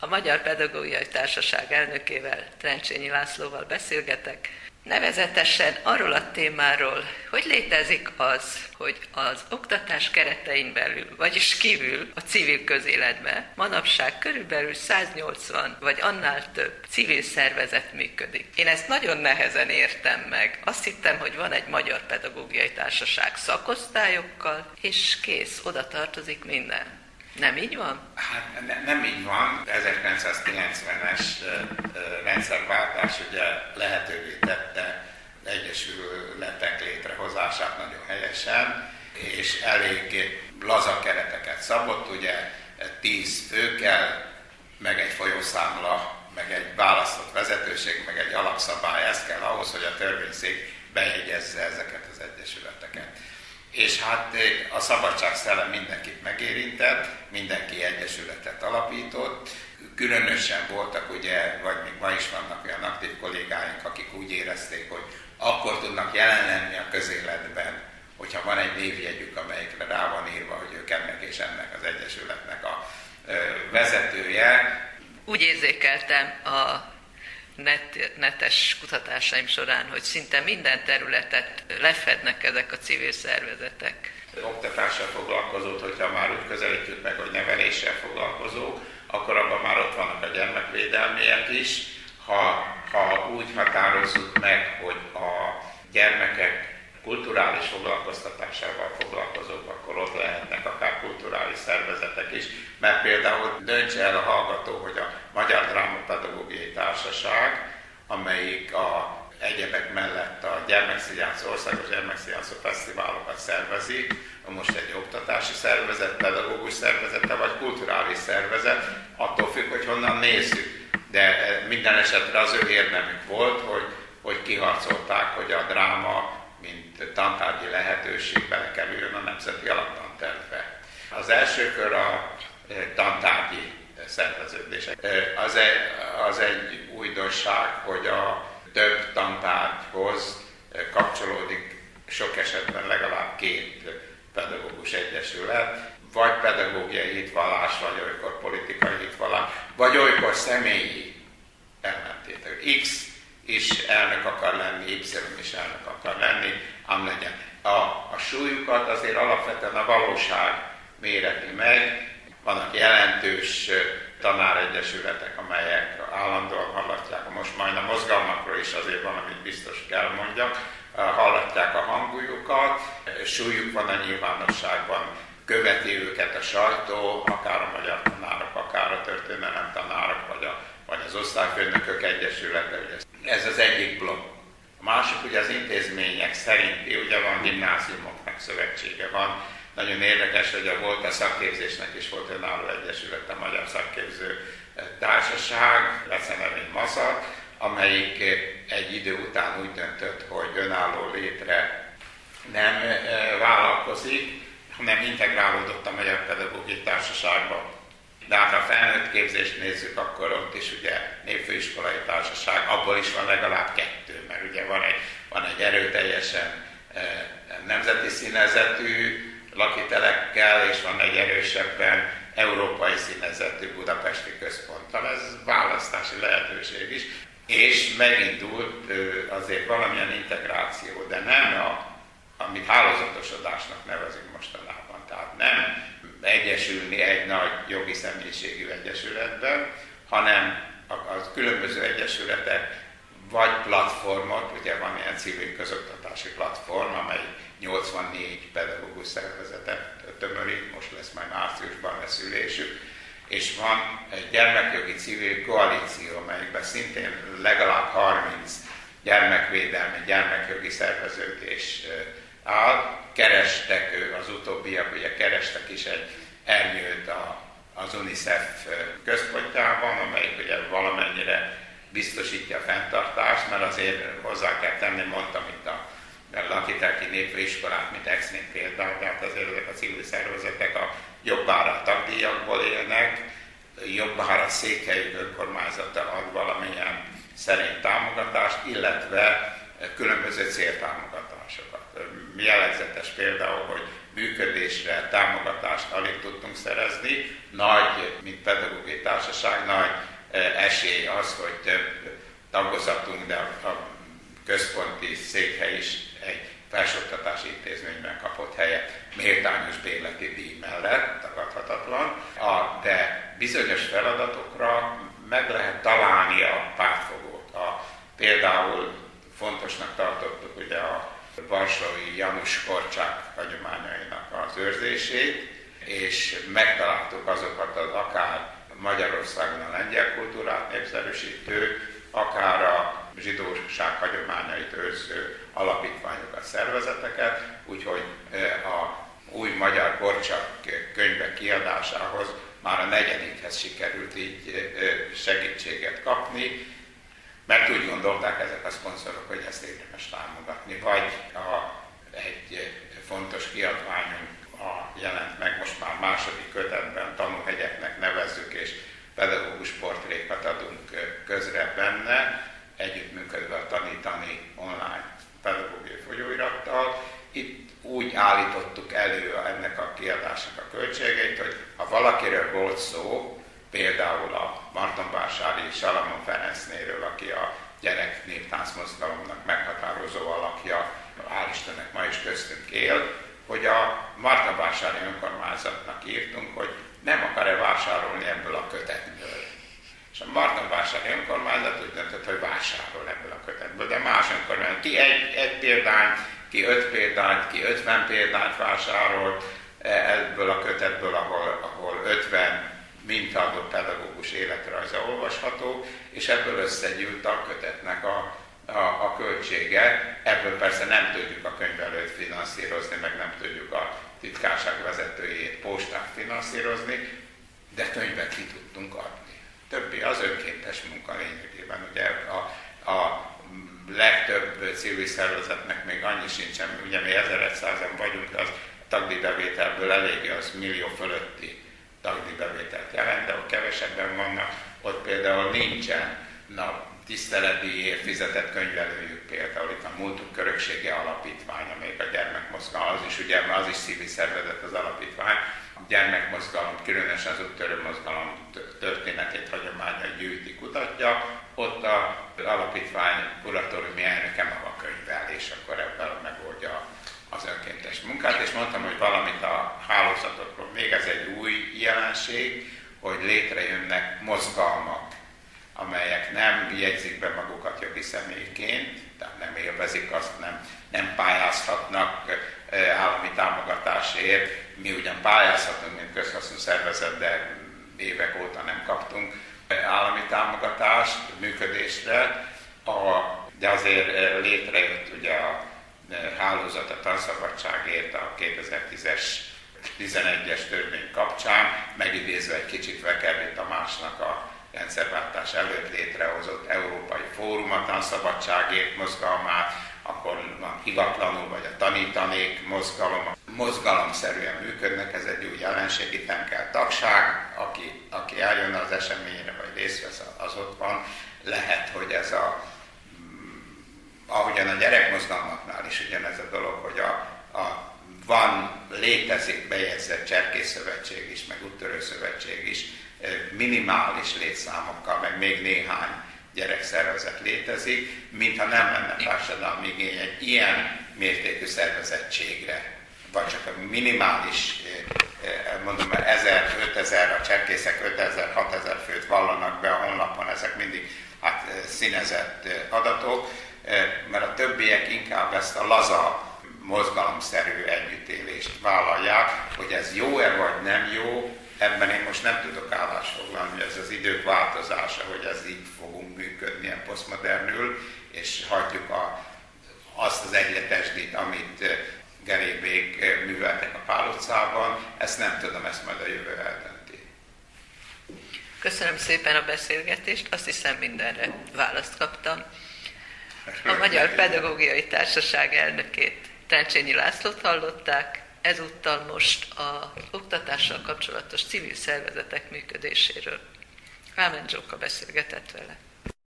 A Magyar Pedagógiai Társaság elnökével, Trencsényi Lászlóval beszélgetek, nevezetesen arról a témáról, hogy létezik az, hogy az oktatás keretein belül, vagyis kívül a civil közéletben manapság körülbelül 180 vagy annál több civil szervezet működik. Én ezt nagyon nehezen értem meg. Azt hittem, hogy van egy Magyar Pedagógiai Társaság szakosztályokkal, és kész, oda tartozik minden. Nem így van? Hát ne, nem így van. 1990-es rendszerváltás ugye lehetővé tette egyesületek létrehozását nagyon helyesen, és elég laza kereteket szabott, ugye 10 fő kell, meg egy folyószámla, meg egy választott vezetőség, meg egy alapszabály, ez kell ahhoz, hogy a törvényszék bejegyezze ezeket az egyesületeket és hát eh, a szabadság szellem mindenkit megérintett, mindenki egyesületet alapított, különösen voltak ugye, vagy még ma is vannak olyan aktív kollégáink, akik úgy érezték, hogy akkor tudnak jelen lenni a közéletben, hogyha van egy névjegyük, amelyikre rá van írva, hogy ők ennek és ennek az egyesületnek a vezetője. Úgy érzékeltem a net, netes kutatásaim során, hogy szinte minden területet lefednek ezek a civil szervezetek. Oktatással foglalkozót, hogyha már úgy közelítjük meg, hogy neveléssel foglalkozók, akkor abban már ott vannak a gyermekvédelmiek is. Ha, ha úgy határozzuk meg, hogy a gyermekek kulturális foglalkoztatásával foglalkozók, akkor ott lehetnek akár kulturális szervezetek is, mert például döntse el a hallgató, hogy a Magyar Drámapedagógiai Társaság, amelyik a egyebek mellett a gyermekszínjátszó, országos gyermekszínjátszó fesztiválokat szervezi, most egy oktatási szervezet, pedagógus szervezete vagy kulturális szervezet, attól függ, hogy honnan nézzük. De minden esetre az ő érdemük volt, hogy, hogy kiharcolták, hogy a dráma tantárgyi lehetőség belekerüljön a Nemzeti Alaptantervbe. Az első kör a e, tantárgyi szerveződés. E, az egy, az egy újdonság, hogy a több tantárgyhoz e, kapcsolódik sok esetben legalább két pedagógus egyesület, vagy pedagógiai hitvallás, vagy olykor politikai hitvallás, vagy olykor személyi ellentétek. X is elnök akar lenni, Y is elnök akar lenni, ám legyen. A, a súlyukat azért alapvetően a valóság méreti meg. Vannak jelentős tanáregyesületek, amelyek állandóan hallatják, most majd a mozgalmakról is azért van, amit biztos kell mondjak, hallatják a hanguljukat, súlyuk van a nyilvánosságban, követi őket a sajtó, akár a magyar tanárok, akár a történelem tanárok, vagy, a, vagy az osztályfőnökök egyesülete. Ez az egyik másik ugye az intézmények szerinti, ugye van gimnáziumoknak szövetsége van. Nagyon érdekes, hogy a volt a szakképzésnek is volt önálló egyesület, a Magyar Szakképző Társaság, Lecenemény Maszat, amelyik egy idő után úgy döntött, hogy önálló létre nem vállalkozik, hanem integrálódott a Magyar Pedagógiai Társaságba. De hát ha felnőtt képzést nézzük, akkor ott is ugye népfőiskolai társaság, abból is van legalább kettő, mert ugye van egy, van egy erőteljesen e, nemzeti színezetű lakitelekkel, és van egy erősebben európai színezetű budapesti központtal. Ez választási lehetőség is. És megindult azért valamilyen integráció, de nem a, amit hálózatosodásnak nevezünk mostanában. Tehát nem egyesülni egy nagy jogi személyiségű egyesületben, hanem a, a különböző egyesületek vagy platformot, ugye van ilyen civil közoktatási platform, amely 84 pedagógus szervezetet tömörít, most lesz majd márciusban lesz ülésük, és van egy gyermekjogi civil koalíció, amelyikben szintén legalább 30 gyermekvédelmi, gyermekjogi szerveződés áll. Kerestek az utóbbiak, ugye kerestek is egy ernyőt a, az UNICEF központjában, amelyik ugye valamennyire biztosítja a fenntartást, mert azért hozzá kell tenni, mondtam itt a lakitelki népfőiskolát, mint ex például, tehát azért ezek a civil szervezetek a jobbára tagdíjakból élnek, jobbára székhelyük önkormányzata ad valamilyen szerint támogatást, illetve különböző céltámogatásokat. Jellegzetes például, hogy működésre támogatást alig tudtunk szerezni. Nagy, mint pedagógiai társaság, nagy esély az, hogy több tagozatunk, de a központi székhely is egy felsőoktatási intézményben kapott helyet méltányos béleti díj mellett, tagadhatatlan, de bizonyos feladatokra meg lehet találni a pártfogót. A, például fontosnak tartottuk ugye a Janus Korcsák hagyományainak az őrzését, és megtaláltuk azokat az akár Magyarországon a lengyel kultúrát népszerűsítő, akár a zsidóság hagyományait őrző alapítványokat, szervezeteket, úgyhogy a új magyar korcsak könyvek kiadásához már a negyedikhez sikerült így segítséget kapni, mert úgy gondolták ezek a szponzorok, hogy ezt érdemes támogatni. Vagy a, egy fontos kiadványunk a, jelent meg most már második kötetben, tanúhegyeknek nevezzük, és pedagógus portrékat adunk közre benne, együttműködve a Tanítani online pedagógiai folyóirattal. Itt úgy állítottuk elő ennek a kiadásnak a költségeit, hogy ha valakiről volt szó, például a Martonvásári Salamon Ferencnéről, aki a gyerek néptánc mozgalomnak meghatározó alakja, hál' Istennek ma is köztünk él, hogy a Martonvásári önkormányzatnak írtunk, hogy nem akar-e vásárolni ebből a kötetből. És a Martonvásári önkormányzat úgy döntött, hogy vásárol ebből a kötetből, de más önkormányzat, ki egy, egy példányt, ki öt példányt, ki ötven példányt vásárolt eh, ebből a kötetből, ahol, ahol 50 mintaadó pedagógus életrajza olvasható, és ebből összegyűlt a kötetnek a, a, a költsége. Ebből persze nem tudjuk a könyvelőt finanszírozni, meg nem tudjuk a titkárság vezetőjét, postát finanszírozni, de könyvet ki tudtunk adni. Többi az önkéntes munka lényegében. Ugye a, a legtöbb civil szervezetnek még annyi sincsen, ugye mi 1100-en vagyunk, de az tagdíjbevételből eléggé az millió fölötti tagdíjbevételt jelent, de ott kevesebben vannak, ott például nincsen na, tiszteletdíjért fizetett könyvelőjük például, itt a Múltunk Köröksége Alapítvány, amelyik a gyermekmozgalom, az is ugye, az is civil szervezet az alapítvány, a gyermekmozgalom, különösen az úttörő mozgalom történetét, hagyományait gyűjti, kutatja, ott az alapítvány kuratóriumi elnöke maga könyvel, és akkor ebben megoldja az önkéntes munkát, és mondtam, hogy valamit a hálózatokról. Még ez egy új jelenség, hogy létrejönnek mozgalmak, amelyek nem jegyzik be magukat jogi személyként, tehát nem élvezik azt, nem, nem pályázhatnak állami támogatásért. Mi ugyan pályázhatunk, mint közhasznú szervezet, de évek óta nem kaptunk állami támogatást működésre, a, de azért létrejött ugye a hálózat a tanszabadságért a 2010-es 11-es törvény kapcsán, megidézve egy kicsit Vekerli Tamásnak a rendszerváltás előtt létrehozott Európai Fórum a tanszabadságért mozgalmát, akkor van hivatlanul, vagy a tanítanék mozgalom, mozgalomszerűen működnek, ez egy új jelenség, itt nem kell tagság, aki, aki eljön az eseményre, vagy részt vesz, az ott van, lehet, hogy ez a ahogyan a gyerekmozgalmaknál is ugyanez a dolog, hogy a, a, van, létezik bejegyzett cserkészszövetség is, meg úttörőszövetség is, minimális létszámokkal, meg még néhány gyerekszervezet létezik, mintha nem lenne társadalmi igény egy ilyen mértékű szervezettségre, vagy csak a minimális, mondom, 1000, 5000, a cserkészek 5000, 6000 főt vallanak be a honlapon, ezek mindig hát, színezett adatok, mert a többiek inkább ezt a laza mozgalomszerű együttélést vállalják, hogy ez jó-e vagy nem jó, ebben én most nem tudok állást foglalni, hogy ez az idők változása, hogy ez így fogunk működni ilyen posztmodernül, és hagyjuk a, azt az egyletesdít, amit gerékbék műveltek a Pál utcában, ezt nem tudom, ezt majd a jövő eldönti. Köszönöm szépen a beszélgetést, azt hiszem mindenre választ kaptam. A Magyar Pedagógiai Társaság elnökét, Tencsényi Lászlót hallották, ezúttal most a oktatással kapcsolatos civil szervezetek működéséről. Rámen Zsóka beszélgetett vele.